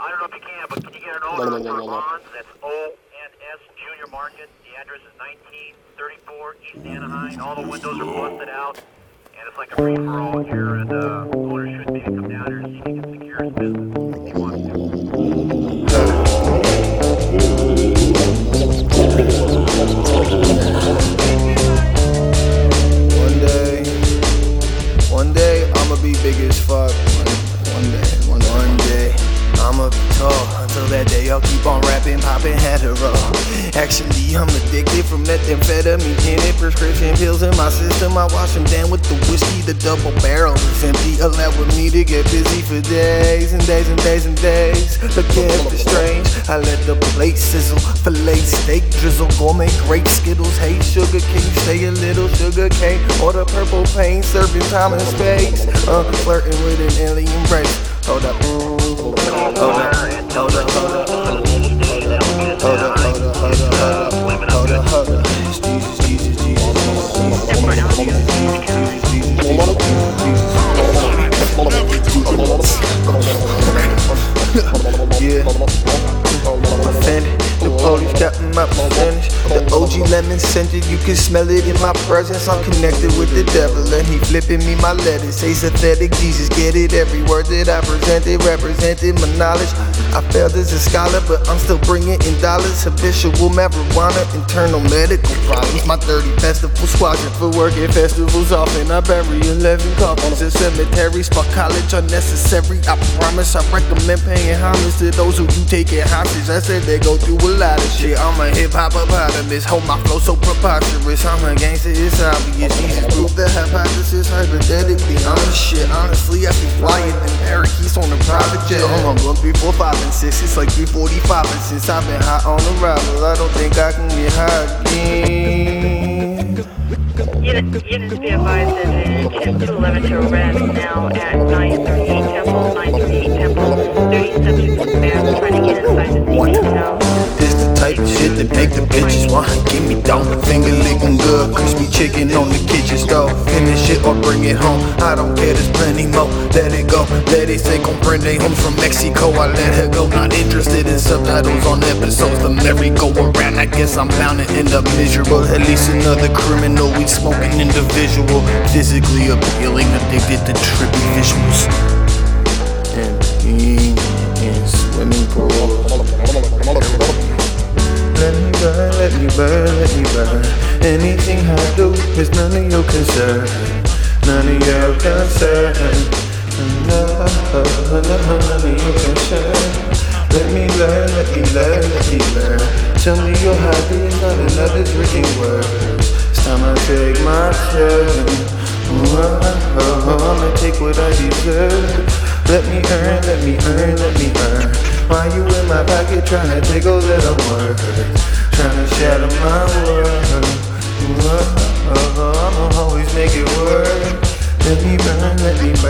I don't know if you can, but can you get an order for Bonds? That's O and S Junior Market. The address is 1934 East Anaheim. All the windows are busted out, and it's like a free for all here. And uh, owner should maybe come down here and see if he can secure his business if he wants to. I'ma be tall. Until that day I'll keep on rapping, popping hetero. Actually, I'm addicted from methamphetamine in it. Prescription pills in my system. I wash them down with the whiskey. The double barrel is empty, allowing me to get busy for days and days and days and days. Looking at the strange, I let the plate sizzle. Filet steak drizzle, gourmet grape skittles. Hey, sugar, can you say a little sugar cane? Or the purple pain, serving time and space. Uh, flirting with an alien race. Lemon scented, you can smell it in my presence. I'm connected with the devil, and he flipping me my letters. Say synthetic, Jesus, get it. Every word that I presented represented my knowledge. I failed as a scholar, but I'm still bringing in dollars. Habitual marijuana, internal medical problems. My 30 festival squadron for working festivals often. I bury 11 coffins in cemeteries. Fuck college unnecessary. I promise I recommend paying homage to those who you taking hostage. I said they go through a lot of shit. I'm a hip hop hippopotamus. Hold my flow so preposterous. I'm a gangster, it's obvious. Jesus proved the hypothesis. Hypothetically honest shit. Honestly, I be flying in parakeets on a private jet. I'm on one before five and six. It's like 345. And since I've been hot on arrival, I don't think I can get high again. Unit, units be advised that is 211 to arrest now at 938 Temple, 938 Temple. 30 subjects in back trying to get inside the shit that make the bitches wanna give me down. Finger licking good, crispy chicken on the kitchen stove. Finish it or bring it home. I don't care, there's plenty more. Let it go, let it say comprende. Homes from Mexico, I let her go. Not interested in subtitles on episodes. The merry-go-around, I guess I'm bound to end up miserable. At least another criminal, we smoking individual. Physically appealing, addicted to trippy visuals. Me burn, let. Anything I do is none of your concern. None of your concern. No, none of your concern. Let me learn, let me learn, let me learn. Tell me your hobby is not another's written words. It's time I take my turn. Oh, I'ma take what I deserve. Let me earn, let me earn, let me earn. Why you in my pocket trying to take all that I'm worth? Trying to shatter my world. Oh, I'ma always make it work. Let me burn, let me burn,